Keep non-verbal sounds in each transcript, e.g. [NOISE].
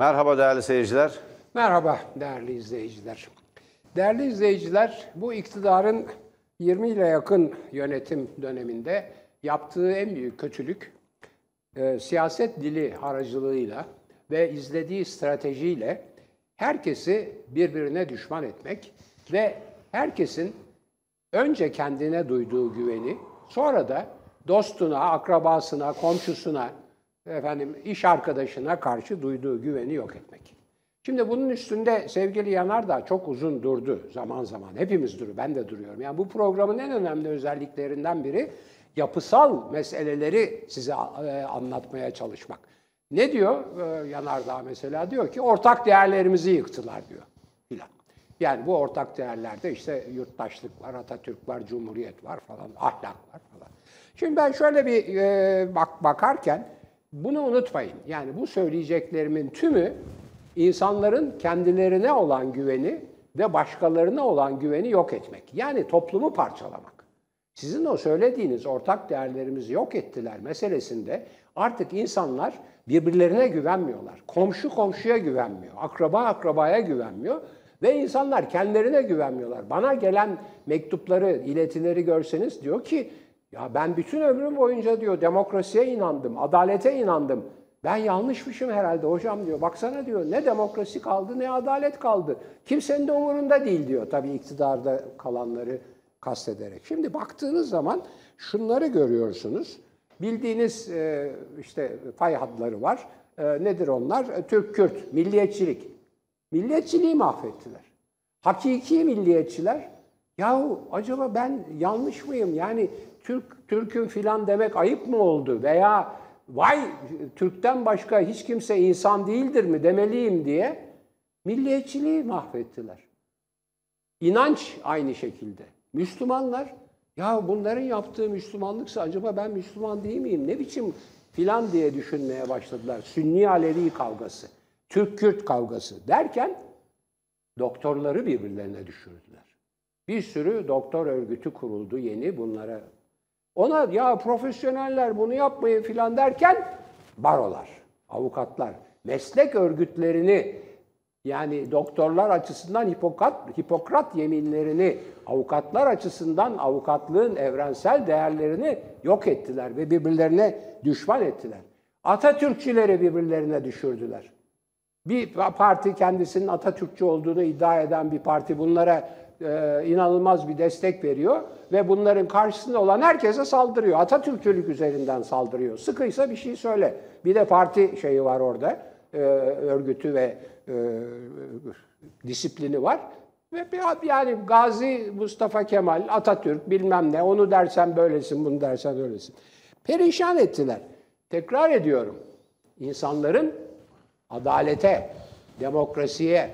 Merhaba değerli seyirciler. Merhaba değerli izleyiciler. Değerli izleyiciler, bu iktidarın 20 ile yakın yönetim döneminde yaptığı en büyük kötülük e, siyaset dili aracılığıyla ve izlediği stratejiyle herkesi birbirine düşman etmek ve herkesin önce kendine duyduğu güveni, sonra da dostuna, akrabasına, komşusuna, efendim iş arkadaşına karşı duyduğu güveni yok etmek. Şimdi bunun üstünde sevgili Yanardağ çok uzun durdu zaman zaman. Hepimiz duruyor, ben de duruyorum. Yani bu programın en önemli özelliklerinden biri yapısal meseleleri size e, anlatmaya çalışmak. Ne diyor e, Yanardağ mesela? Diyor ki ortak değerlerimizi yıktılar diyor. Yani bu ortak değerlerde işte yurttaşlık var, Atatürk var, Cumhuriyet var falan, ahlak var falan. Şimdi ben şöyle bir e, bak bakarken bunu unutmayın. Yani bu söyleyeceklerimin tümü insanların kendilerine olan güveni ve başkalarına olan güveni yok etmek. Yani toplumu parçalamak. Sizin o söylediğiniz ortak değerlerimizi yok ettiler meselesinde artık insanlar birbirlerine güvenmiyorlar. Komşu komşuya güvenmiyor. Akraba akrabaya güvenmiyor. Ve insanlar kendilerine güvenmiyorlar. Bana gelen mektupları, iletileri görseniz diyor ki ya ben bütün ömrüm boyunca diyor demokrasiye inandım, adalete inandım. Ben yanlışmışım herhalde hocam diyor. Baksana diyor ne demokrasi kaldı ne adalet kaldı. Kimsenin de umurunda değil diyor tabii iktidarda kalanları kastederek. Şimdi baktığınız zaman şunları görüyorsunuz. Bildiğiniz e, işte pay hadları var. E, nedir onlar? E, Türk-Kürt, milliyetçilik. Milliyetçiliği mahvettiler. Hakiki milliyetçiler, yahu acaba ben yanlış mıyım? Yani Türk Türk'ün filan demek ayıp mı oldu? Veya vay Türk'ten başka hiç kimse insan değildir mi demeliyim diye milliyetçiliği mahvettiler. İnanç aynı şekilde. Müslümanlar ya bunların yaptığı Müslümanlıksa acaba ben Müslüman değil miyim? Ne biçim filan diye düşünmeye başladılar. Sünni Alevi kavgası, Türk-Kürt kavgası derken doktorları birbirlerine düşürdüler. Bir sürü doktor örgütü kuruldu yeni bunlara. Ona ya profesyoneller bunu yapmayın filan derken barolar, avukatlar, meslek örgütlerini yani doktorlar açısından Hipokrat, Hipokrat yeminlerini, avukatlar açısından avukatlığın evrensel değerlerini yok ettiler ve birbirlerine düşman ettiler. Atatürkçüleri birbirlerine düşürdüler. Bir parti kendisinin Atatürkçü olduğunu iddia eden bir parti bunlara e, inanılmaz bir destek veriyor ve bunların karşısında olan herkese saldırıyor. Atatürkçülük üzerinden saldırıyor. Sıkıysa bir şey söyle. Bir de parti şeyi var orada, e, örgütü ve e, disiplini var. Ve yani Gazi Mustafa Kemal, Atatürk bilmem ne, onu dersen böylesin, bunu dersen öylesin. Perişan ettiler. Tekrar ediyorum, insanların adalete, demokrasiye,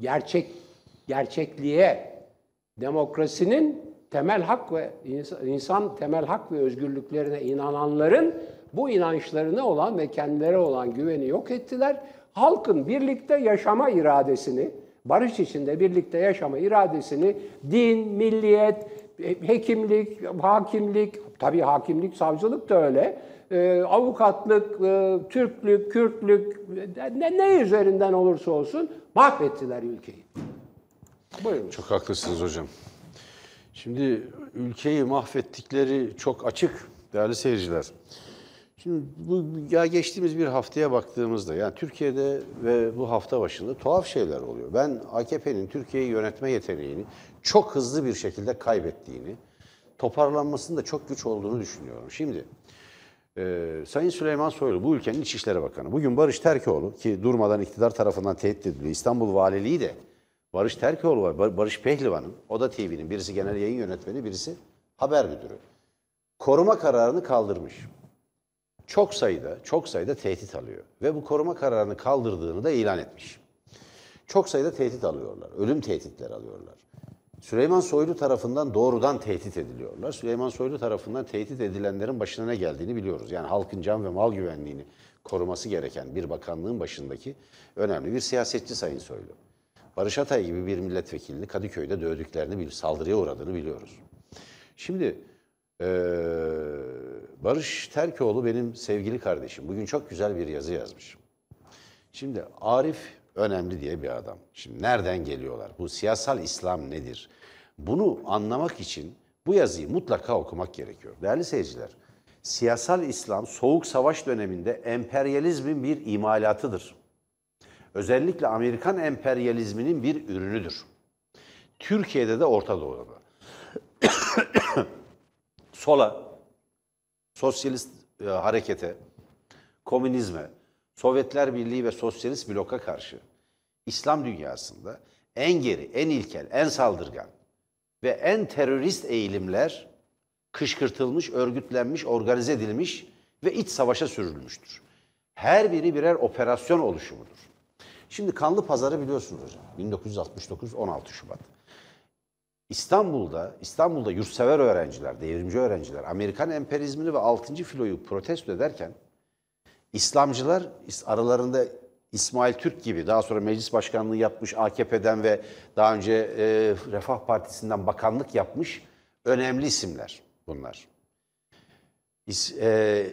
gerçek gerçekliğe, demokrasinin temel hak ve insan temel hak ve özgürlüklerine inananların bu inançlarına olan ve kendileri olan güveni yok ettiler. Halkın birlikte yaşama iradesini, barış içinde birlikte yaşama iradesini din, milliyet, hekimlik, hakimlik, tabii hakimlik, savcılık da öyle, e, avukatlık, e, Türklük, Kürtlük, ne, ne üzerinden olursa olsun mahvettiler ülkeyi. Buyurun. Çok haklısınız hocam. Şimdi ülkeyi mahvettikleri çok açık değerli seyirciler. Şimdi bu ya geçtiğimiz bir haftaya baktığımızda yani Türkiye'de ve bu hafta başında tuhaf şeyler oluyor. Ben AKP'nin Türkiye'yi yönetme yeteneğini çok hızlı bir şekilde kaybettiğini, toparlanmasının da çok güç olduğunu düşünüyorum. Şimdi e, Sayın Süleyman Soylu bu ülkenin İçişleri Bakanı. Bugün Barış Terkoğlu ki durmadan iktidar tarafından tehdit ediliyor. İstanbul Valiliği de Barış Terkoğlu var. Barış Pehlivan'ın, o da TV'nin birisi genel yayın yönetmeni, birisi haber müdürü. Koruma kararını kaldırmış. Çok sayıda, çok sayıda tehdit alıyor. Ve bu koruma kararını kaldırdığını da ilan etmiş. Çok sayıda tehdit alıyorlar. Ölüm tehditleri alıyorlar. Süleyman Soylu tarafından doğrudan tehdit ediliyorlar. Süleyman Soylu tarafından tehdit edilenlerin başına ne geldiğini biliyoruz. Yani halkın can ve mal güvenliğini koruması gereken bir bakanlığın başındaki önemli bir siyasetçi Sayın Soylu. Barış Atay gibi bir milletvekilini Kadıköy'de dövdüklerini, saldırıya uğradığını biliyoruz. Şimdi e, Barış Terkoğlu benim sevgili kardeşim. Bugün çok güzel bir yazı yazmış. Şimdi Arif önemli diye bir adam. Şimdi nereden geliyorlar? Bu siyasal İslam nedir? Bunu anlamak için bu yazıyı mutlaka okumak gerekiyor. Değerli seyirciler, siyasal İslam soğuk savaş döneminde emperyalizmin bir imalatıdır. Özellikle Amerikan emperyalizminin bir ürünüdür. Türkiye'de de Orta Doğu'da. [COUGHS] Sola, sosyalist e, harekete, komünizme, Sovyetler Birliği ve sosyalist bloka karşı İslam dünyasında en geri, en ilkel, en saldırgan ve en terörist eğilimler kışkırtılmış, örgütlenmiş, organize edilmiş ve iç savaşa sürülmüştür. Her biri birer operasyon oluşumudur. Şimdi Kanlı Pazarı biliyorsunuz hocam. 1969 16 Şubat. İstanbul'da, İstanbul'da yurtsever öğrenciler, devrimci öğrenciler Amerikan emperyalizmini ve 6. filoyu protesto ederken İslamcılar is- aralarında İsmail Türk gibi daha sonra meclis başkanlığı yapmış AKP'den ve daha önce e, Refah Partisi'nden bakanlık yapmış önemli isimler bunlar. İs- e,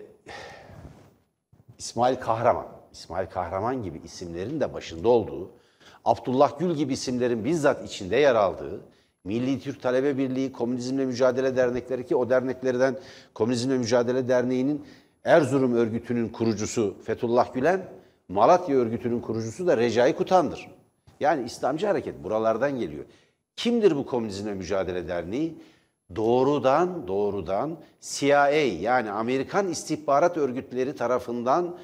İsmail Kahraman, İsmail Kahraman gibi isimlerin de başında olduğu, Abdullah Gül gibi isimlerin bizzat içinde yer aldığı, Milli Türk Talebe Birliği, Komünizmle Mücadele Dernekleri ki o derneklerden Komünizmle Mücadele Derneği'nin Erzurum örgütünün kurucusu Fethullah Gülen, Malatya örgütünün kurucusu da Recai Kutan'dır. Yani İslamcı hareket buralardan geliyor. Kimdir bu Komünizmle Mücadele Derneği? Doğrudan doğrudan CIA yani Amerikan istihbarat örgütleri tarafından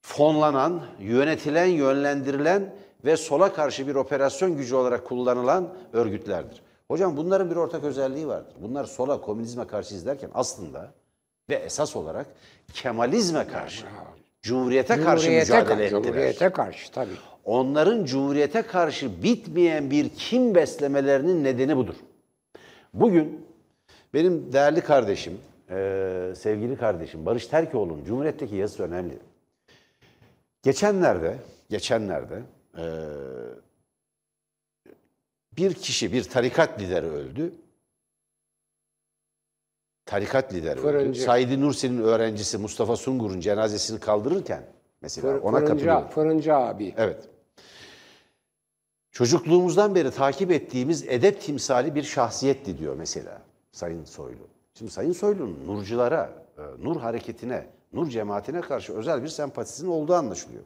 fonlanan, yönetilen, yönlendirilen ve sola karşı bir operasyon gücü olarak kullanılan örgütlerdir. Hocam bunların bir ortak özelliği vardır. Bunlar sola, komünizme karşı izlerken aslında ve esas olarak Kemalizme karşı, Cumhuriyete karşı Cumhuriyete mücadele karşı, ettiler. Cumhuriyete karşı tabii. Onların Cumhuriyete karşı bitmeyen bir kim beslemelerinin nedeni budur. Bugün benim değerli kardeşim, sevgili kardeşim Barış Terkoğlu'nun Cumhuriyet'teki yazısı önemli. Geçenlerde, geçenlerde eee, bir kişi, bir tarikat lideri öldü. Tarikat lideri öldü. Fırıncı. Said Nursi'nin öğrencisi Mustafa Sungur'un cenazesini kaldırırken mesela Fır- ona fırıncı, katılıyorum. fırıncı abi. Evet. Çocukluğumuzdan beri takip ettiğimiz edep timsali bir şahsiyetti diyor mesela Sayın Soylu. Şimdi Sayın Soylu'nun nurculara, e, nur hareketine, nur cemaatine karşı özel bir sempatisinin olduğu anlaşılıyor.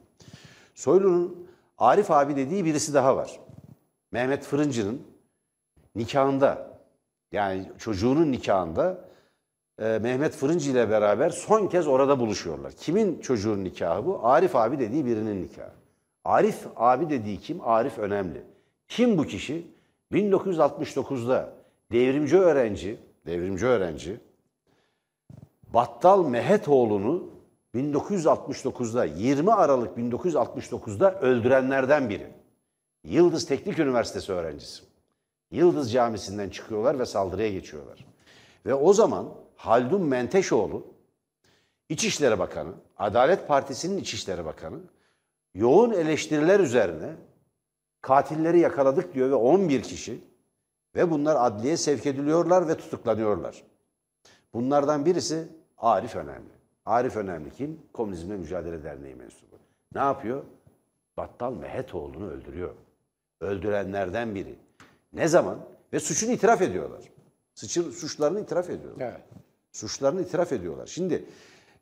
Soylu'nun Arif abi dediği birisi daha var. Mehmet Fırıncı'nın nikahında, yani çocuğunun nikahında e, Mehmet Fırıncı ile beraber son kez orada buluşuyorlar. Kimin çocuğun nikahı bu? Arif abi dediği birinin nikahı. Arif abi dediği kim? Arif önemli. Kim bu kişi? 1969'da devrimci öğrenci, devrimci öğrenci Battal Mehetoğlu'nu 1969'da 20 Aralık 1969'da öldürenlerden biri. Yıldız Teknik Üniversitesi öğrencisi. Yıldız Camisi'nden çıkıyorlar ve saldırıya geçiyorlar. Ve o zaman Haldun Menteşoğlu İçişleri Bakanı, Adalet Partisi'nin İçişleri Bakanı yoğun eleştiriler üzerine katilleri yakaladık diyor ve 11 kişi ve bunlar adliye sevk ediliyorlar ve tutuklanıyorlar. Bunlardan birisi Arif Önemli. Arif Önemli kim? Komünizmle Mücadele Derneği mensubu. Ne yapıyor? Battal Mehetoğlu'nu öldürüyor. Öldürenlerden biri. Ne zaman? Ve suçunu itiraf ediyorlar. Suçu, suçlarını itiraf ediyorlar. Evet. Suçlarını itiraf ediyorlar. Şimdi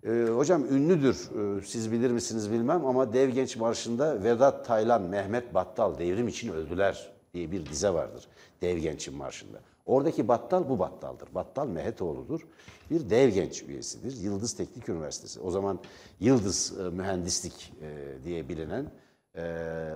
e, hocam ünlüdür, e, siz bilir misiniz bilmem ama Dev Genç Marşı'nda Vedat Taylan, Mehmet Battal devrim için öldüler diye bir dize vardır Dev Genç'in marşında. Oradaki Battal bu Battal'dır. Battal Mehetoğlu'dur. Bir Dev Genç üyesidir. Yıldız Teknik Üniversitesi. O zaman Yıldız e, Mühendislik e, diye bilinen e,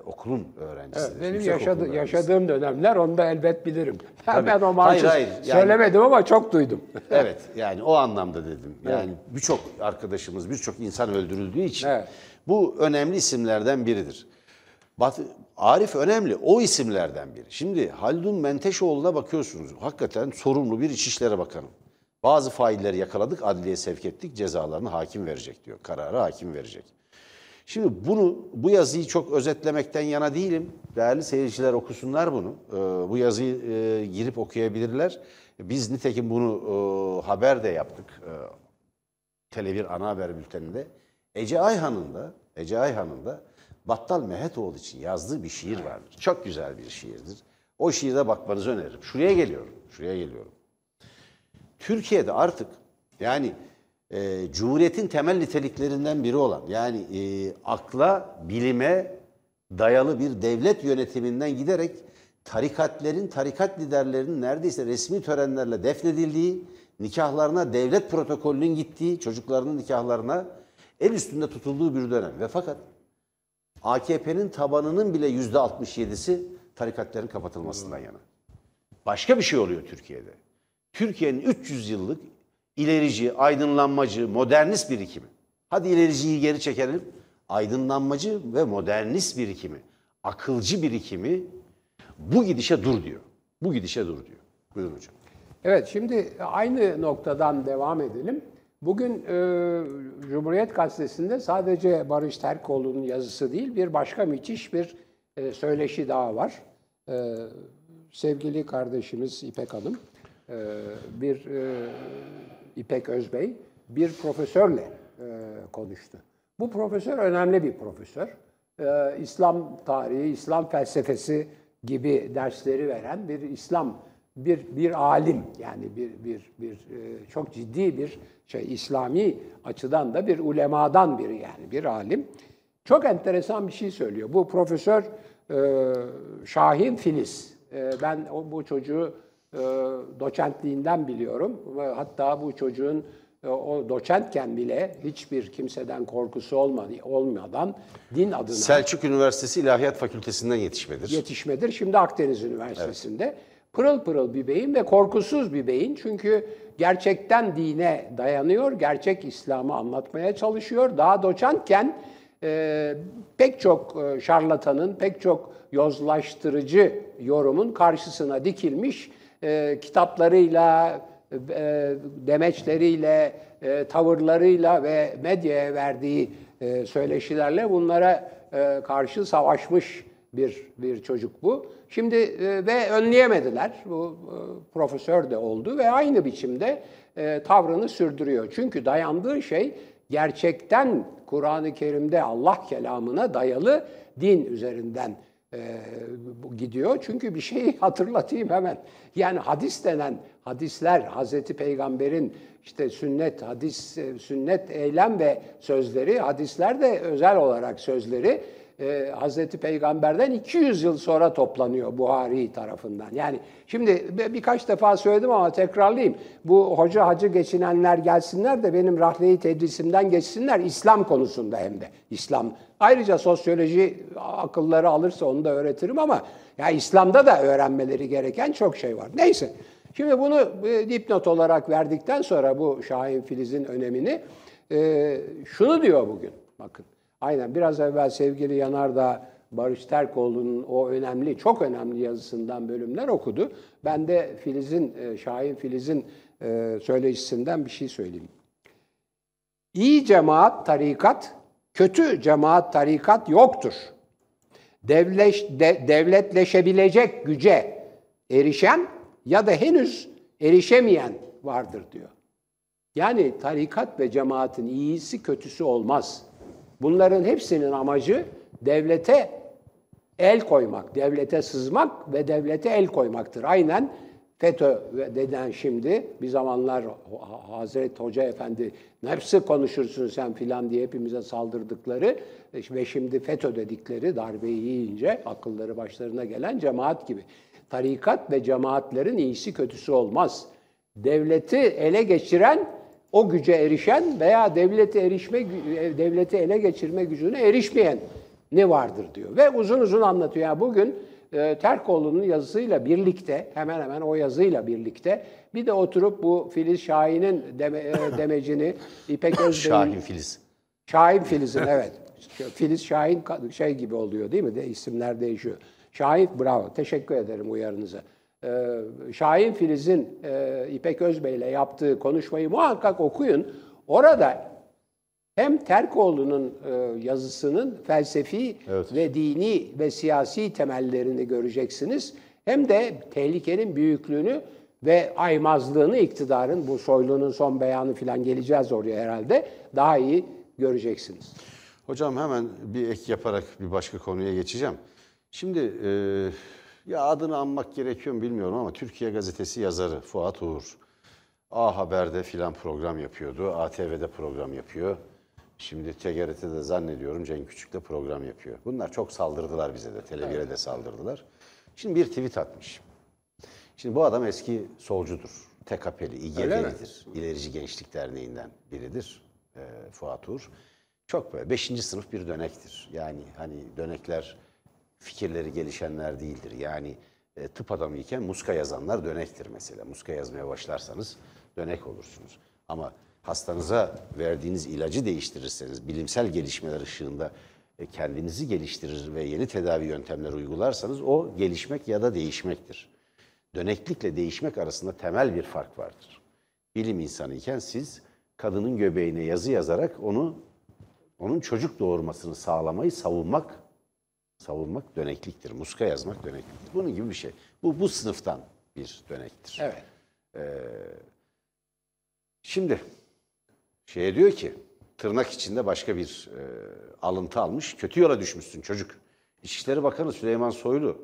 okulun öğrencisidir. Evet, benim yaşadı, öğrencisi. yaşadığım dönemler onu da elbet bilirim. [LAUGHS] Tabii. Ben o marşı Hayır, hayır, yani- söylemedim ama çok duydum. [LAUGHS] Evet yani o anlamda dedim. Yani birçok arkadaşımız, birçok insan öldürüldüğü için Evet. bu önemli isimlerden biridir. Arif önemli, o isimlerden biri. Şimdi Haldun Menteşoğlu'na bakıyorsunuz. Hakikaten sorumlu bir İçişleri Bakanı. Bazı failleri yakaladık, adliyeye sevk ettik, cezalarını hakim verecek diyor. Kararı hakim verecek. Şimdi bunu, bu yazıyı çok özetlemekten yana değilim. Değerli seyirciler okusunlar bunu. Ee, bu yazıyı e, girip okuyabilirler. Biz nitekim bunu e, haber de yaptık. E, Tele1 ana haber bülteninde. Ece Ayhan'ın da Ece Ayhan'ın da Battal Mehetoğlu için yazdığı bir şiir vardır. Çok güzel bir şiirdir. O şiirde bakmanızı öneririm. Şuraya geliyorum, şuraya geliyorum. Türkiye'de artık yani e, Cumhuriyet'in temel niteliklerinden biri olan yani e, akla, bilime dayalı bir devlet yönetiminden giderek tarikatlerin, tarikat liderlerinin neredeyse resmi törenlerle defnedildiği, nikahlarına devlet protokolünün gittiği, çocuklarının nikahlarına el üstünde tutulduğu bir dönem. Ve fakat AKP'nin tabanının bile yüzde 67'si tarikatlerin kapatılmasından yana. Başka bir şey oluyor Türkiye'de. Türkiye'nin 300 yıllık ilerici, aydınlanmacı, modernist birikimi. Hadi ilericiyi geri çekelim. Aydınlanmacı ve modernist birikimi, akılcı birikimi bu gidişe dur diyor. Bu gidişe dur diyor. Buyurun hocam. Evet, şimdi aynı noktadan devam edelim. Bugün e, Cumhuriyet Gazetesi'nde sadece Barış Terkoğlu'nun yazısı değil, bir başka müthiş bir e, söyleşi daha var. E, sevgili kardeşimiz İpek Hanım, e, bir e, İpek Özbey, bir profesörle e, konuştu. Bu profesör önemli bir profesör. E, İslam tarihi, İslam felsefesi gibi dersleri veren bir İslam bir bir alim yani bir bir bir e, çok ciddi bir şey İslami açıdan da bir ulemadan biri yani bir alim. Çok enteresan bir şey söylüyor. Bu profesör e, Şahin Filiz. E, ben bu çocuğu doçentliğinden biliyorum. Hatta bu çocuğun o doçentken bile hiçbir kimseden korkusu olmadı, olmadan din adına Selçuk Üniversitesi İlahiyat Fakültesinden yetişmedir. yetişmedir. Şimdi Akdeniz Üniversitesi'nde. Pırıl pırıl bir beyin ve korkusuz bir beyin. Çünkü gerçekten dine dayanıyor, gerçek İslam'ı anlatmaya çalışıyor. Daha doçentken e, pek çok e, şarlatanın, pek çok yozlaştırıcı yorumun karşısına dikilmiş e, kitaplarıyla, e, demeçleriyle, e, tavırlarıyla ve medyaya verdiği e, söyleşilerle bunlara e, karşı savaşmış bir bir çocuk bu. Şimdi e, ve önleyemediler. Bu e, profesör de oldu ve aynı biçimde e, tavrını sürdürüyor. Çünkü dayandığı şey gerçekten Kur'an-ı Kerim'de Allah kelamına dayalı din üzerinden e, gidiyor. Çünkü bir şeyi hatırlatayım hemen. Yani hadis denen hadisler Hazreti Peygamber'in işte sünnet, hadis, e, sünnet eylem ve sözleri, hadisler de özel olarak sözleri e, Hazreti Peygamber'den 200 yıl sonra toplanıyor Buhari tarafından. Yani şimdi bir- birkaç defa söyledim ama tekrarlayayım. Bu hoca hacı geçinenler gelsinler de benim rahleyi tedrisimden geçsinler İslam konusunda hem de. İslam. Ayrıca sosyoloji akılları alırsa onu da öğretirim ama ya İslam'da da öğrenmeleri gereken çok şey var. Neyse. Şimdi bunu e, dipnot olarak verdikten sonra bu Şahin Filiz'in önemini e, şunu diyor bugün. Bakın. Aynen biraz evvel sevgili Yanardağ Barış Terkoğlu'nun o önemli, çok önemli yazısından bölümler okudu. Ben de Filiz'in, e, Şahin Filiz'in e, söyleşisinden bir şey söyleyeyim. İyi cemaat, tarikat, kötü cemaat, tarikat yoktur. Devleş, de- devletleşebilecek güce erişen ya da henüz erişemeyen vardır diyor. Yani tarikat ve cemaatin iyisi kötüsü olmaz. Bunların hepsinin amacı devlete el koymak, devlete sızmak ve devlete el koymaktır. Aynen FETÖ deden şimdi bir zamanlar Hazreti Hoca Efendi nefsi konuşursun sen filan diye hepimize saldırdıkları ve şimdi FETÖ dedikleri darbeyi yiyince akılları başlarına gelen cemaat gibi. Tarikat ve cemaatlerin iyisi kötüsü olmaz. Devleti ele geçiren o güce erişen veya devlete erişme gü- devleti ele geçirme gücüne erişmeyen ne vardır diyor. Ve uzun uzun anlatıyor. Yani bugün e, Terkoğlu'nun yazısıyla birlikte, hemen hemen o yazıyla birlikte bir de oturup bu Filiz Şahin'in deme, e, [LAUGHS] demecini, İpek Özbey'in... Şahin Filiz. Şahin Filiz'in evet. Filiz Şahin şey gibi oluyor değil mi? De isimler değişiyor. Şahin bravo. Teşekkür ederim uyarınıza. Ee, Şahin Filiz'in e, İpek Özbey'le yaptığı konuşmayı muhakkak okuyun. Orada hem Terkoğlu'nun e, yazısının felsefi Evet. ve dini ve siyasi temellerini göreceksiniz. Hem de tehlikenin büyüklüğünü ve aymazlığını iktidarın, bu Soylu'nun son beyanı falan geleceğiz oraya herhalde, daha iyi göreceksiniz. Hocam hemen bir ek yaparak bir başka konuya geçeceğim. Şimdi e, ya adını anmak gerekiyor mu bilmiyorum ama Türkiye Gazetesi yazarı Fuat Uğur. A Haber'de filan program yapıyordu. ATV'de program yapıyor. Şimdi TGRT'de zannediyorum Cenk Küçük'te program yapıyor. Bunlar çok saldırdılar bize de. Tele1'e de saldırdılar. Şimdi bir tweet atmış. Şimdi bu adam eski solcudur. TKP'li, İGD'lidir. İlerici Gençlik Derneği'nden biridir e, Fuat Uğur. Çok böyle beşinci sınıf bir dönektir. Yani hani dönekler fikirleri gelişenler değildir. Yani e, tıp adamı iken muska yazanlar dönektir mesela. Muska yazmaya başlarsanız dönek olursunuz. Ama hastanıza verdiğiniz ilacı değiştirirseniz, bilimsel gelişmeler ışığında e, kendinizi geliştirir ve yeni tedavi yöntemleri uygularsanız o gelişmek ya da değişmektir. Döneklikle değişmek arasında temel bir fark vardır. Bilim insanı iken siz kadının göbeğine yazı yazarak onu onun çocuk doğurmasını sağlamayı savunmak savunmak dönekliktir. Muska yazmak dönekliktir. Bunun gibi bir şey. Bu bu sınıftan bir dönektir. Evet. Şimdi şeye diyor ki tırnak içinde başka bir e, alıntı almış. Kötü yola düşmüşsün çocuk. İçişleri Bakanı Süleyman Soylu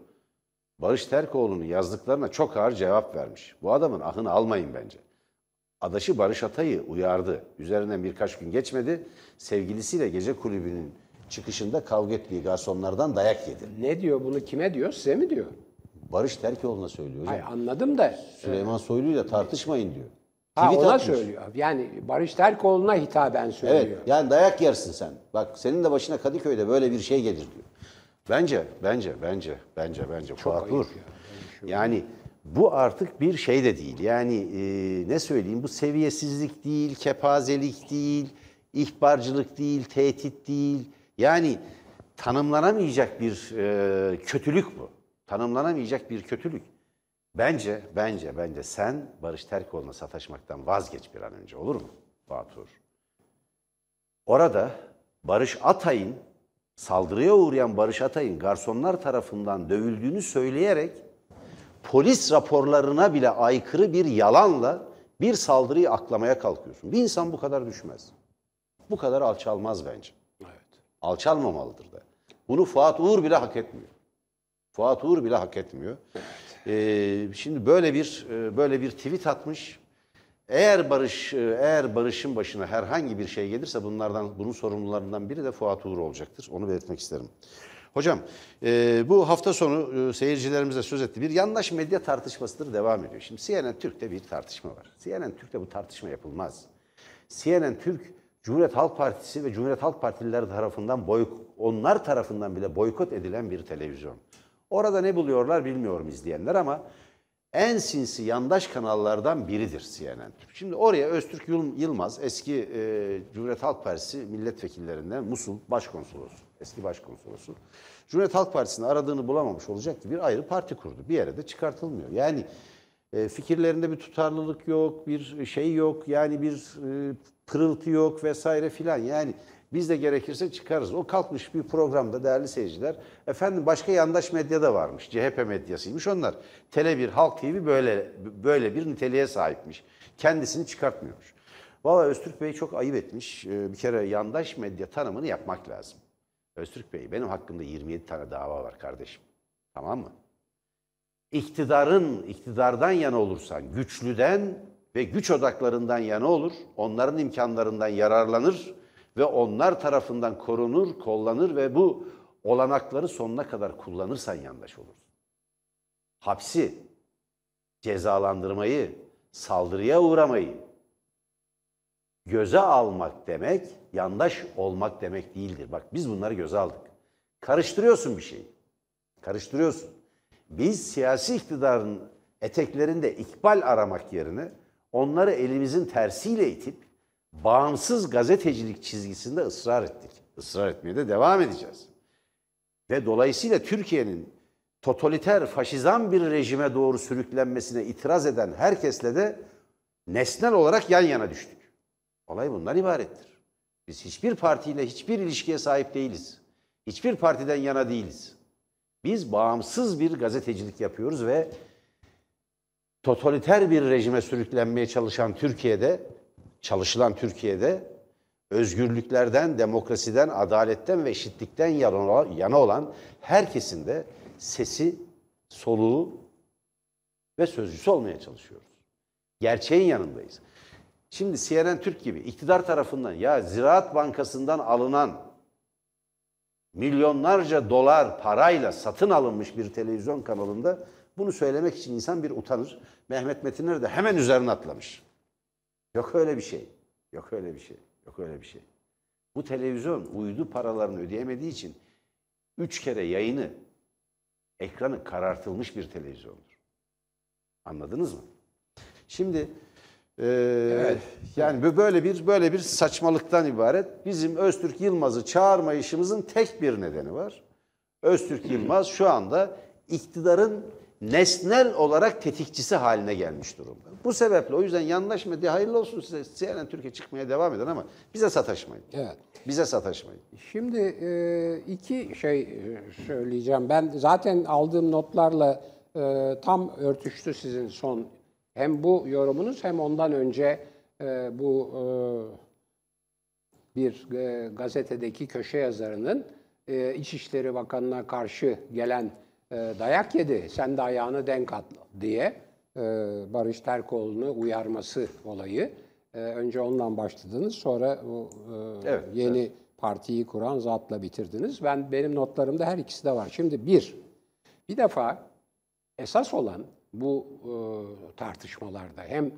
Barış Terkoğlu'nun yazdıklarına çok ağır cevap vermiş. Bu adamın ahını almayın bence. Adaşı Barış Atay'ı uyardı. Üzerinden birkaç gün geçmedi. Sevgilisiyle gece kulübünün çıkışında kavga ettiği garsonlardan dayak yedi. Ne diyor bunu kime diyor? Size mi diyor? Barış Terkoğlu'na söylüyor hocam. Hayır anladım da. Süleyman Soylu'yla tartışmayın diyor. Ha, Tweet ona atmış. söylüyor. Yani Barış Terkoğlu'na hitaben söylüyor. Evet. Yani dayak yersin sen. Bak senin de başına Kadıköy'de böyle bir şey gelir diyor. Bence, bence, bence, bence, bence. Fuat ayıp Uğur. Yani bu artık bir şey de değil. Yani e, ne söyleyeyim bu seviyesizlik değil, kepazelik değil, ihbarcılık değil, tehdit değil. Yani tanımlanamayacak bir e, kötülük bu. Tanımlanamayacak bir kötülük. Bence, bence, bence sen Barış Terkoğlu'na sataşmaktan vazgeç bir an önce olur mu Fuat Uğur? Orada Barış Atay'ın saldırıya uğrayan Barış Atay'ın garsonlar tarafından dövüldüğünü söyleyerek polis raporlarına bile aykırı bir yalanla bir saldırıyı aklamaya kalkıyorsun. Bir insan bu kadar düşmez. Bu kadar alçalmaz bence. Alçalmamalıdır da. Bunu Fuat Uğur bile hak etmiyor. Fuat Uğur bile hak etmiyor. Ee, şimdi böyle bir e, böyle bir tweet atmış. Eğer Barış e, eğer Barış'ın başına herhangi bir şey gelirse bunlardan bunun sorumlularından biri de Fuat Uğur olacaktır. Onu belirtmek isterim. Hocam e, bu hafta sonu e, seyircilerimize söz etti. Bir yandaş medya tartışmasıdır devam ediyor. Şimdi CNN Türk'te bir tartışma var. CNN Türk'te bu tartışma yapılmaz. CNN Türk Cumhuriyet Halk Partisi ve Cumhuriyet Halk Partililer tarafından boy, onlar tarafından bile boykot edilen bir televizyon. Orada ne buluyorlar bilmiyorum izleyenler ama en sinsi yandaş kanallardan biridir CNN. Şimdi oraya Öztürk Yıl- Yılmaz eski e, Cumhuriyet Halk Partisi milletvekillerinden Musul başkonsolosu, eski başkonsolosu. Cumhuriyet Halk Partisi'ni aradığını bulamamış olacak ki bir ayrı parti kurdu. Bir yere de çıkartılmıyor. Yani e, fikirlerinde bir tutarlılık yok, bir şey yok, yani bir e, pırıltı yok vesaire filan. Yani biz de gerekirse çıkarız. O kalkmış bir programda değerli seyirciler. Efendim başka yandaş medya da varmış. CHP medyasıymış onlar. Tele1, Halk TV böyle böyle bir niteliğe sahipmiş. Kendisini çıkartmıyormuş. Valla Öztürk Bey çok ayıp etmiş. Ee, Bir kere yandaş medya tanımını yapmak lazım. Öztürk Bey benim hakkımda 27 tane dava var kardeşim. Tamam mı? iktidarın iktidardan yana olursan, güçlüden ve güç odaklarından yana olur, onların imkanlarından yararlanır ve onlar tarafından korunur, kollanır ve bu olanakları sonuna kadar kullanırsan yandaş olursun. Hapsi, cezalandırmayı, saldırıya uğramayı göze almak demek, yandaş olmak demek değildir. Bak biz bunları göze aldık. Karıştırıyorsun bir şeyi. Karıştırıyorsun. Biz siyasi iktidarın eteklerinde ikbal aramak yerine onları elimizin tersiyle itip bağımsız gazetecilik çizgisinde ısrar ettik. Israr etmeye de devam edeceğiz. Ve dolayısıyla Türkiye'nin totaliter, faşizan bir rejime doğru sürüklenmesine itiraz eden herkesle de nesnel olarak yan yana düştük. Olay bundan ibarettir. Biz hiçbir partiyle hiçbir ilişkiye sahip değiliz. Hiçbir partiden yana değiliz. Biz bağımsız bir gazetecilik yapıyoruz ve totaliter bir rejime sürüklenmeye çalışan Türkiye'de, çalışılan Türkiye'de özgürlüklerden, demokrasiden, adaletten ve eşitlikten yana olan herkesin de sesi, soluğu ve sözcüsü olmaya çalışıyoruz. Gerçeğin yanındayız. Şimdi CNN Türk gibi iktidar tarafından ya Ziraat Bankası'ndan alınan milyonlarca dolar parayla satın alınmış bir televizyon kanalında bunu söylemek için insan bir utanır. Mehmet Metiner de hemen üzerine atlamış. Yok öyle bir şey. Yok öyle bir şey. Yok öyle bir şey. Bu televizyon uydu paralarını ödeyemediği için üç kere yayını, ekranı karartılmış bir televizyondur. Anladınız mı? Şimdi e, evet. yani böyle bir böyle bir saçmalıktan ibaret. Bizim Öztürk Yılmaz'ı çağırmayışımızın tek bir nedeni var. Öztürk Yılmaz şu anda iktidarın nesnel olarak tetikçisi haline gelmiş durumda. Bu sebeple o yüzden yandaş medya hayırlı olsun size. CNN Türkiye çıkmaya devam eden ama bize sataşmayın. Evet. Bize sataşmayın. Şimdi e, iki şey e, söyleyeceğim. Ben zaten aldığım notlarla e, tam örtüştü sizin son hem bu yorumunuz hem ondan önce bu bir gazetedeki köşe yazarının İçişleri Bakanı'na karşı gelen dayak yedi, sen de ayağını denk at diye Barış Terkoğlu'nu uyarması olayı. Önce ondan başladınız, sonra o evet, yeni evet. partiyi kuran zatla bitirdiniz. Ben benim notlarımda her ikisi de var. Şimdi bir, bir defa esas olan bu tartışmalarda hem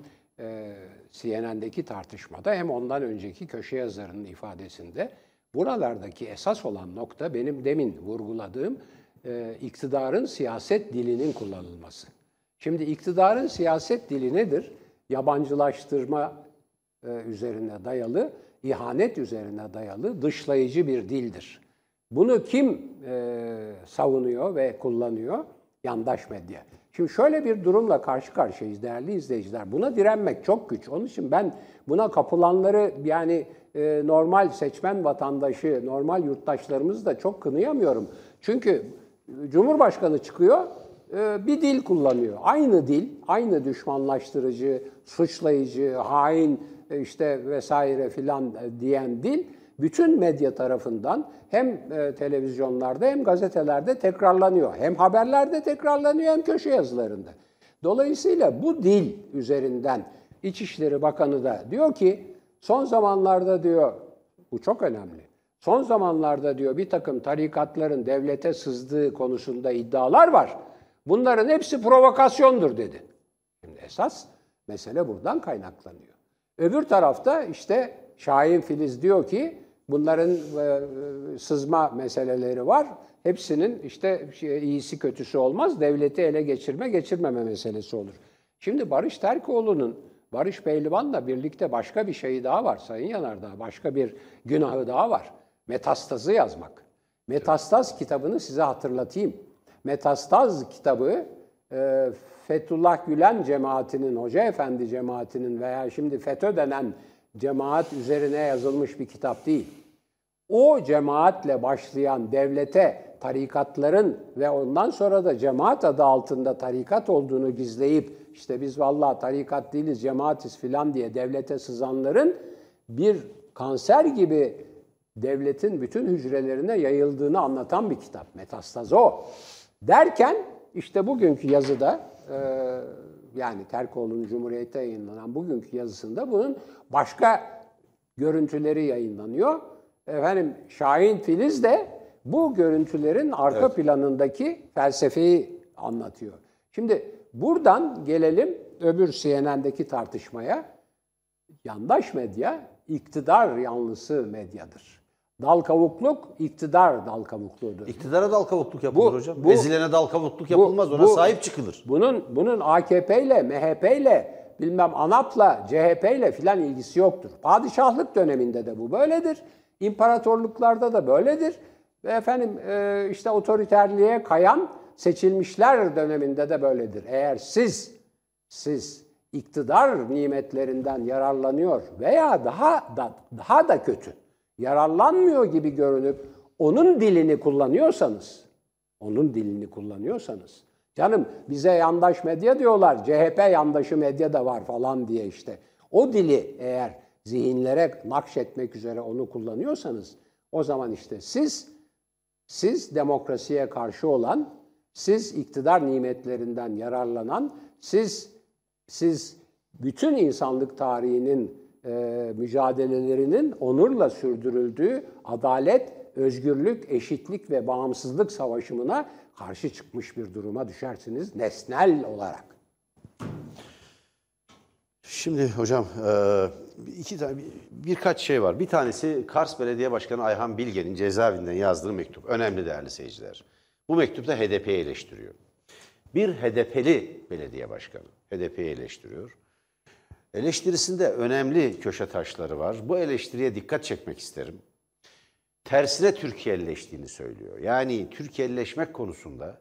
CNN'deki tartışmada hem ondan önceki köşe yazarının ifadesinde buralardaki esas olan nokta benim demin vurguladığım e, iktidarın siyaset dilinin kullanılması. Şimdi iktidarın siyaset dili nedir? Yabancılaştırma e, üzerine dayalı, ihanet üzerine dayalı dışlayıcı bir dildir. Bunu kim e, savunuyor ve kullanıyor? Yandaş medya. Şimdi şöyle bir durumla karşı karşıyayız değerli izleyiciler. Buna direnmek çok güç. Onun için ben buna kapılanları yani e, normal seçmen vatandaşı, normal yurttaşlarımızı da çok kınıyamıyorum. Çünkü Cumhurbaşkanı çıkıyor, e, bir dil kullanıyor. Aynı dil, aynı düşmanlaştırıcı, suçlayıcı, hain e, işte vesaire filan e, diyen dil bütün medya tarafından hem televizyonlarda hem gazetelerde tekrarlanıyor. Hem haberlerde tekrarlanıyor hem köşe yazılarında. Dolayısıyla bu dil üzerinden İçişleri Bakanı da diyor ki son zamanlarda diyor bu çok önemli. Son zamanlarda diyor bir takım tarikatların devlete sızdığı konusunda iddialar var. Bunların hepsi provokasyondur dedi. Şimdi esas mesele buradan kaynaklanıyor. Öbür tarafta işte Şahin Filiz diyor ki bunların e, sızma meseleleri var. Hepsinin işte şey, iyisi kötüsü olmaz. Devleti ele geçirme geçirmeme meselesi olur. Şimdi Barış Terkoğlu'nun Barış Pehlivan'la birlikte başka bir şeyi daha var Sayın Yanardağ. Başka bir günahı daha var. Metastazı yazmak. Metastaz kitabını size hatırlatayım. Metastaz kitabı e, Fethullah Gülen cemaatinin, Hoca Efendi cemaatinin veya şimdi FETÖ denen cemaat üzerine yazılmış bir kitap değil. O cemaatle başlayan devlete tarikatların ve ondan sonra da cemaat adı altında tarikat olduğunu gizleyip işte biz vallahi tarikat değiliz cemaatiz filan diye devlete sızanların bir kanser gibi devletin bütün hücrelerine yayıldığını anlatan bir kitap. Metastaz o. Derken işte bugünkü yazıda e, yani Terkoğlu'nun Cumhuriyet'te yayınlanan bugünkü yazısında bunun başka görüntüleri yayınlanıyor. Efendim Şahin Filiz de bu görüntülerin arka evet. planındaki felsefeyi anlatıyor. Şimdi buradan gelelim öbür CNN'deki tartışmaya. Yandaş medya iktidar yanlısı medyadır. Dal kavukluk iktidar dal kavukluğudur. İktidara dal kavukluk yapılır bu, hocam. Bu, Ezilene dal kavukluk yapılmaz. Bu, Ona bu, sahip çıkılır. Bunun bunun AKP ile, MHP ile, bilmem ANAP'la, CHP ile filan ilgisi yoktur. Padişahlık döneminde de bu böyledir. İmparatorluklarda da böyledir. Ve efendim e, işte otoriterliğe kayan seçilmişler döneminde de böyledir. Eğer siz siz iktidar nimetlerinden yararlanıyor veya daha da daha da kötü yararlanmıyor gibi görünüp onun dilini kullanıyorsanız, onun dilini kullanıyorsanız, canım bize yandaş medya diyorlar, CHP yandaşı medya da var falan diye işte. O dili eğer zihinlere nakşetmek üzere onu kullanıyorsanız o zaman işte siz siz demokrasiye karşı olan, siz iktidar nimetlerinden yararlanan, siz siz bütün insanlık tarihinin e, mücadelelerinin onurla sürdürüldüğü adalet, özgürlük, eşitlik ve bağımsızlık savaşımına karşı çıkmış bir duruma düşersiniz nesnel olarak. Şimdi hocam e, iki tane birkaç şey var. Bir tanesi Kars Belediye Başkanı Ayhan Bilge'nin cezaevinden yazdığı mektup. Önemli değerli seyirciler. Bu mektupta HDP'yi eleştiriyor. Bir HDP'li belediye başkanı HDP'yi eleştiriyor. Eleştirisinde önemli köşe taşları var. Bu eleştiriye dikkat çekmek isterim. Tersine Türkiye'lileştiğini söylüyor. Yani Türkiye'lileşmek konusunda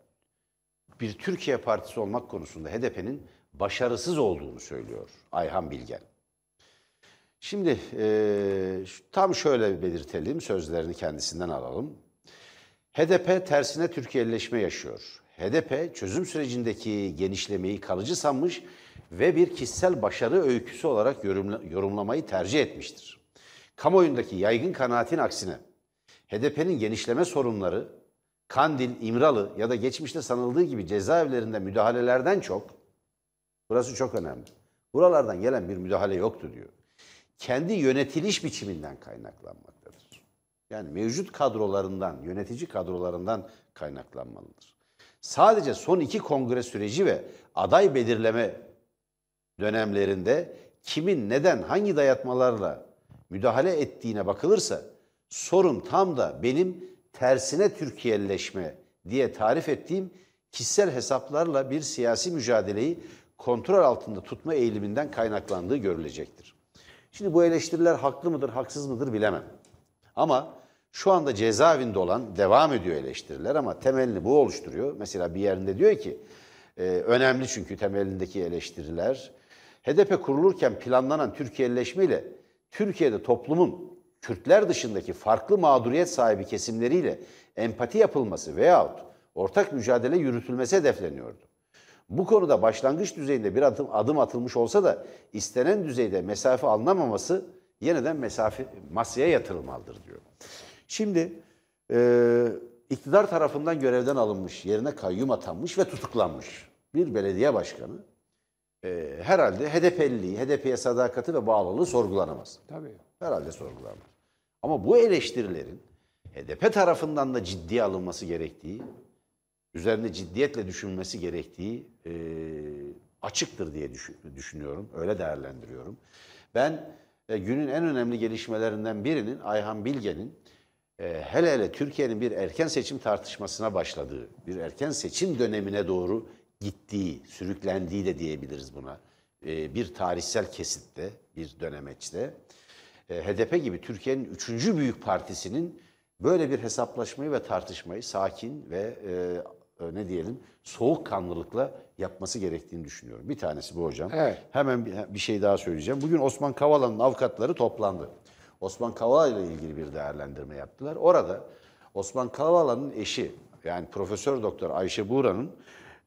bir Türkiye partisi olmak konusunda HDP'nin başarısız olduğunu söylüyor Ayhan Bilgen. Şimdi e, tam şöyle belirtelim, sözlerini kendisinden alalım. HDP tersine Türkiye'lileşme yaşıyor. HDP çözüm sürecindeki genişlemeyi kalıcı sanmış ve bir kişisel başarı öyküsü olarak yorumla, yorumlamayı tercih etmiştir. Kamuoyundaki yaygın kanaatin aksine HDP'nin genişleme sorunları Kandil, İmralı ya da geçmişte sanıldığı gibi cezaevlerinde müdahalelerden çok, burası çok önemli, buralardan gelen bir müdahale yoktu diyor. Kendi yönetiliş biçiminden kaynaklanmaktadır. Yani mevcut kadrolarından, yönetici kadrolarından kaynaklanmalıdır. Sadece son iki kongre süreci ve aday belirleme dönemlerinde kimin neden hangi dayatmalarla müdahale ettiğine bakılırsa sorun tam da benim tersine Türkiye'leşme diye tarif ettiğim kişisel hesaplarla bir siyasi mücadeleyi kontrol altında tutma eğiliminden kaynaklandığı görülecektir. Şimdi bu eleştiriler haklı mıdır, haksız mıdır bilemem. Ama şu anda cezaevinde olan devam ediyor eleştiriler ama temelini bu oluşturuyor. Mesela bir yerinde diyor ki, e, önemli çünkü temelindeki eleştiriler. HDP kurulurken planlanan Türkiye'leşme ile Türkiye'de toplumun Kürtler dışındaki farklı mağduriyet sahibi kesimleriyle empati yapılması veyahut ortak mücadele yürütülmesi hedefleniyordu. Bu konuda başlangıç düzeyinde bir adım, adım atılmış olsa da istenen düzeyde mesafe alınamaması yeniden mesafe masaya yatırılmalıdır diyor. Şimdi e, iktidar tarafından görevden alınmış, yerine kayyum atanmış ve tutuklanmış bir belediye başkanı e, herhalde HDP'liliği, HDP'ye sadakati ve bağlılığı sorgulanamaz. Tabii. Herhalde sorgulanmaz. Ama bu eleştirilerin HDP tarafından da ciddiye alınması gerektiği, üzerinde ciddiyetle düşünülmesi gerektiği e, açıktır diye düşün, düşünüyorum. Öyle değerlendiriyorum. Ben e, günün en önemli gelişmelerinden birinin Ayhan Bilge'nin e, hele hele Türkiye'nin bir erken seçim tartışmasına başladığı, bir erken seçim dönemine doğru gittiği, sürüklendiği de diyebiliriz buna. E, bir tarihsel kesitte, bir dönemeçte. E, HDP gibi Türkiye'nin üçüncü büyük partisinin böyle bir hesaplaşmayı ve tartışmayı sakin ve e, e, ne diyelim soğukkanlılıkla yapması gerektiğini düşünüyorum. Bir tanesi bu hocam. Evet. Hemen bir, bir şey daha söyleyeceğim. Bugün Osman Kavala'nın avukatları toplandı. Osman Kavala ile ilgili bir değerlendirme yaptılar. Orada Osman Kavala'nın eşi yani Profesör Doktor Ayşe Buğra'nın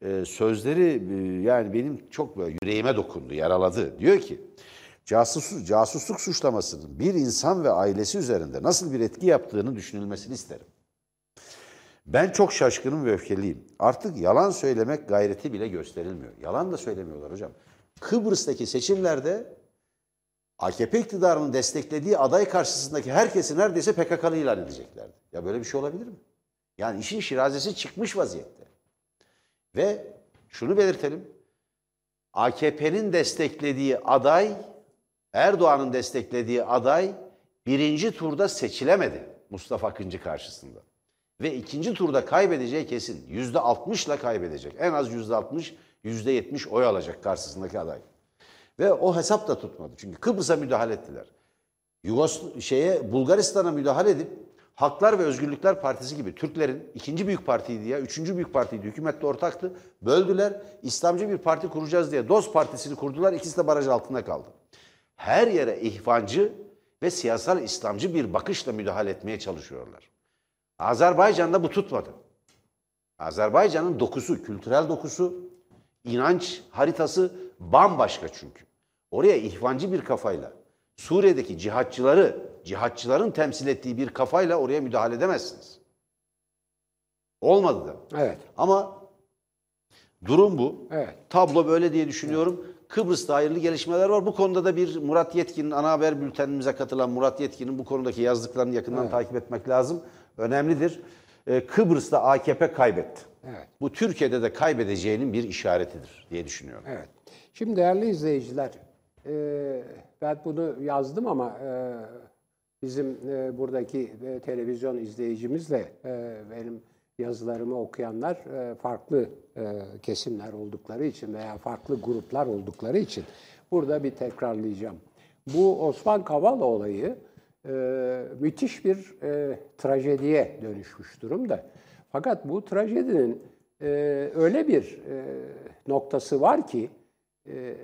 e, sözleri e, yani benim çok böyle yüreğime dokundu, yaraladı. Diyor ki casus, casusluk suçlamasının bir insan ve ailesi üzerinde nasıl bir etki yaptığını düşünülmesini isterim. Ben çok şaşkınım ve öfkeliyim. Artık yalan söylemek gayreti bile gösterilmiyor. Yalan da söylemiyorlar hocam. Kıbrıs'taki seçimlerde AKP iktidarının desteklediği aday karşısındaki herkesi neredeyse PKK'lı ilan edeceklerdi. Ya böyle bir şey olabilir mi? Yani işin şirazesi çıkmış vaziyette. Ve şunu belirtelim. AKP'nin desteklediği aday, Erdoğan'ın desteklediği aday birinci turda seçilemedi Mustafa Akıncı karşısında. Ve ikinci turda kaybedeceği kesin. Yüzde altmışla kaybedecek. En az yüzde altmış, yüzde yetmiş oy alacak karşısındaki aday. Ve o hesap da tutmadı. Çünkü Kıbrıs'a müdahale ettiler. Yugos şeye Bulgaristan'a müdahale edip Haklar ve Özgürlükler Partisi gibi Türklerin ikinci büyük partiydi ya, üçüncü büyük partiydi. Hükümette ortaktı. Böldüler. İslamcı bir parti kuracağız diye DOS Partisi'ni kurdular. İkisi de baraj altında kaldı. Her yere ihvancı ve siyasal İslamcı bir bakışla müdahale etmeye çalışıyorlar. Azerbaycan'da bu tutmadı. Azerbaycan'ın dokusu, kültürel dokusu, inanç haritası bambaşka çünkü. Oraya ihvancı bir kafayla, Suriye'deki cihatçıları, cihatçıların temsil ettiği bir kafayla oraya müdahale edemezsiniz. Olmadı da. Evet. Ama durum bu. Evet. Tablo böyle diye düşünüyorum. Kıbrıs'ta hayırlı gelişmeler var. Bu konuda da bir Murat Yetkin'in ana haber bültenimize katılan Murat Yetkin'in bu konudaki yazdıklarını yakından takip etmek lazım. Önemlidir. Ee, Kıbrıs'ta AKP kaybetti. Evet. Bu Türkiye'de de kaybedeceğinin bir işaretidir diye düşünüyorum. Evet. Şimdi değerli izleyiciler, e, ben bunu yazdım ama e, bizim e, buradaki e, televizyon izleyicimizle e, benim yazılarımı okuyanlar e, farklı e, kesimler oldukları için veya farklı gruplar oldukları için burada bir tekrarlayacağım. Bu Osman Kavala olayı e, müthiş bir e, trajediye dönüşmüş durumda. Fakat bu trajedinin e, öyle bir e, noktası var ki e,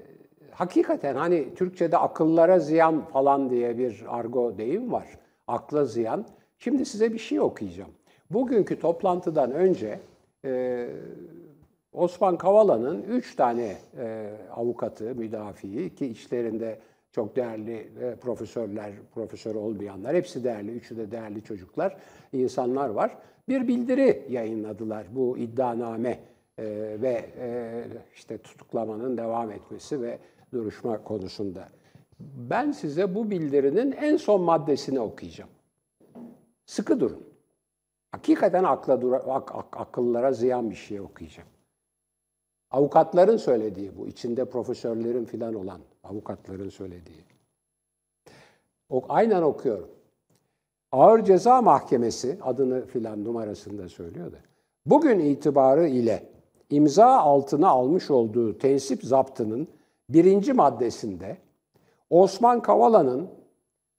hakikaten hani Türkçe'de akıllara ziyan falan diye bir argo deyim var. Akla ziyan. Şimdi size bir şey okuyacağım. Bugünkü toplantıdan önce e, Osman Kavala'nın üç tane e, avukatı, müdafiği ki içlerinde çok değerli e, profesörler, profesör olmayanlar, hepsi değerli, üçü de değerli çocuklar, insanlar var. Bir bildiri yayınladılar bu iddianame e, ve e, işte tutuklamanın devam etmesi ve duruşma konusunda. Ben size bu bildirinin en son maddesini okuyacağım. Sıkı durun. Hakikaten akla dura, ak, ak, akıllara ziyan bir şey okuyacağım. Avukatların söylediği bu, içinde profesörlerin filan olan avukatların söylediği. O, aynen okuyorum. Ağır Ceza Mahkemesi adını filan numarasında söylüyor da. Bugün itibarı ile imza altına almış olduğu tensip zaptının birinci maddesinde Osman Kavala'nın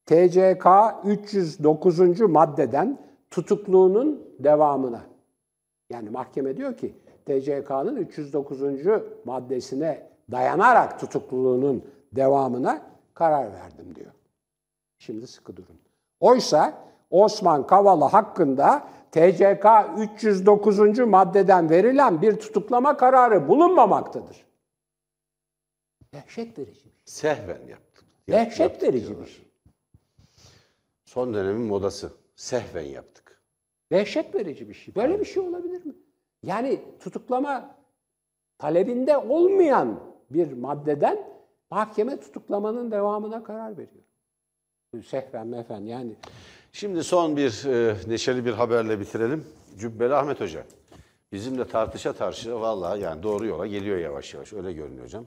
TCK 309. maddeden tutukluğunun devamına. Yani mahkeme diyor ki TCK'nın 309. maddesine dayanarak tutukluluğunun devamına karar verdim diyor. Şimdi sıkı durun. Oysa Osman Kavala hakkında TCK 309. maddeden verilen bir tutuklama kararı bulunmamaktadır. Dehşet verici. Sehven yaptık. Dehşet Yaptık verici diyorlar. bir şey. Son dönemin modası. Sehven yaptık. Dehşet verici bir şey. Böyle bir şey olabilir mi? Yani tutuklama talebinde olmayan bir maddeden mahkeme tutuklamanın devamına karar veriyor. Sehven mefen yani. Şimdi son bir e, neşeli bir haberle bitirelim. Cübbeli Ahmet Hoca. Bizimle tartışa tartışa vallahi yani doğru yola geliyor yavaş yavaş. Öyle görünüyor hocam.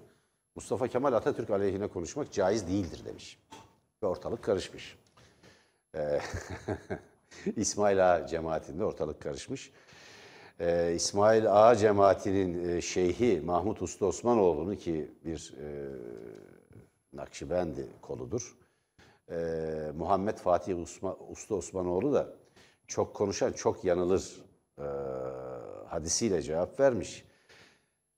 Mustafa Kemal Atatürk aleyhine konuşmak caiz değildir demiş. Ve ortalık karışmış. Ee, [LAUGHS] İsmail Ağa cemaatinde ortalık karışmış. Ee, İsmail Ağa cemaatinin e, şeyhi Mahmut Usta Osmanoğlu'nu ki bir e, Nakşibendi koludur. Ee, Muhammed Fatih Usta Osmanoğlu da çok konuşan çok yanılır e, hadisiyle cevap vermiş.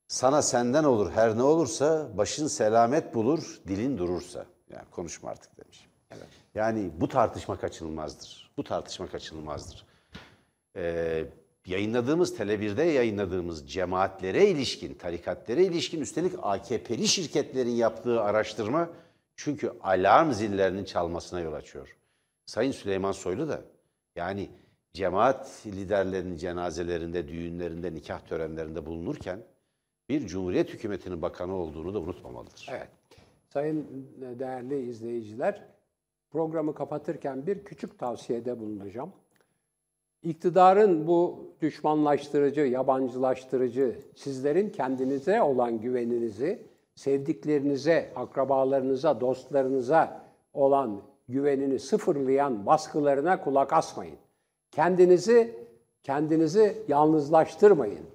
Sana senden olur her ne olursa başın selamet bulur dilin durursa. Yani konuşma artık demiş. Yani bu tartışma kaçınılmazdır. Bu tartışma kaçınılmazdır. Ee, yayınladığımız Tele1'de yayınladığımız cemaatlere ilişkin, tarikatlere ilişkin üstelik AKP'li şirketlerin yaptığı araştırma çünkü alarm zillerinin çalmasına yol açıyor. Sayın Süleyman Soylu da yani cemaat liderlerinin cenazelerinde, düğünlerinde, nikah törenlerinde bulunurken bir Cumhuriyet hükümetinin bakanı olduğunu da unutmamalıdır. Evet. Sayın değerli izleyiciler, programı kapatırken bir küçük tavsiyede bulunacağım. İktidarın bu düşmanlaştırıcı, yabancılaştırıcı, sizlerin kendinize olan güveninizi, sevdiklerinize, akrabalarınıza, dostlarınıza olan güvenini sıfırlayan baskılarına kulak asmayın. Kendinizi kendinizi yalnızlaştırmayın.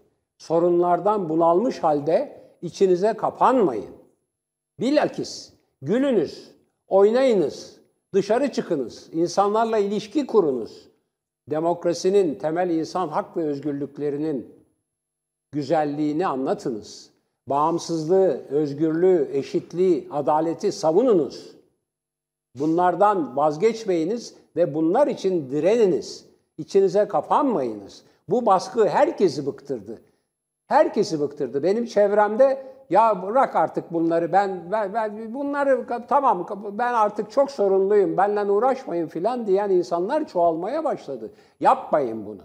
Sorunlardan bunalmış halde içinize kapanmayın. Bilakis gülünüz, oynayınız, dışarı çıkınız, insanlarla ilişki kurunuz. Demokrasinin, temel insan hak ve özgürlüklerinin güzelliğini anlatınız. Bağımsızlığı, özgürlüğü, eşitliği, adaleti savununuz. Bunlardan vazgeçmeyiniz ve bunlar için direniniz. İçinize kapanmayınız. Bu baskı herkesi bıktırdı. Herkesi bıktırdı. Benim çevremde ya bırak artık bunları ben, ben, ben bunları tamam ben artık çok sorunluyum benden uğraşmayın filan diyen insanlar çoğalmaya başladı. Yapmayın bunu.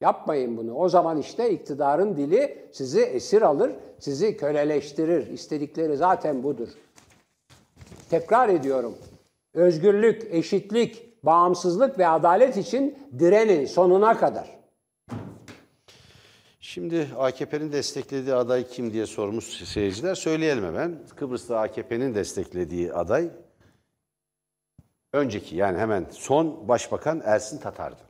Yapmayın bunu. O zaman işte iktidarın dili sizi esir alır, sizi köleleştirir. İstedikleri zaten budur. Tekrar ediyorum. Özgürlük, eşitlik, bağımsızlık ve adalet için direnin sonuna kadar. Şimdi AKP'nin desteklediği aday kim diye sormuş seyirciler. Söyleyelim hemen. Kıbrıs'ta AKP'nin desteklediği aday önceki yani hemen son başbakan Ersin Tatar'dı.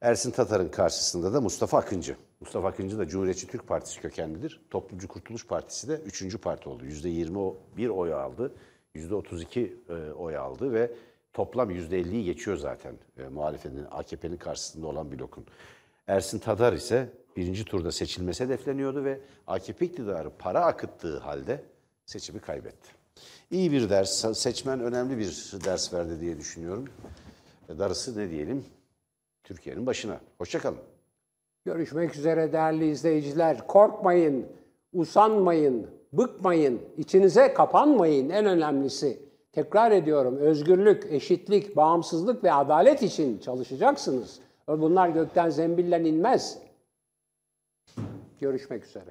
Ersin Tatar'ın karşısında da Mustafa Akıncı. Mustafa Akıncı da Cumhuriyetçi Türk Partisi kökenlidir. Toplumcu Kurtuluş Partisi de 3. parti oldu. %21 oy aldı. %32 e, oy aldı ve toplam %50'yi geçiyor zaten e, muhalefetin, AKP'nin karşısında olan blokun. Ersin Tatar ise birinci turda seçilmesi hedefleniyordu ve AKP iktidarı para akıttığı halde seçimi kaybetti. İyi bir ders, seçmen önemli bir ders verdi diye düşünüyorum. E, Darısı ne diyelim? Türkiye'nin başına. Hoşçakalın. Görüşmek üzere değerli izleyiciler. Korkmayın, usanmayın, bıkmayın, içinize kapanmayın en önemlisi. Tekrar ediyorum özgürlük, eşitlik, bağımsızlık ve adalet için çalışacaksınız. Bunlar gökten zembille inmez. Görüşmek üzere.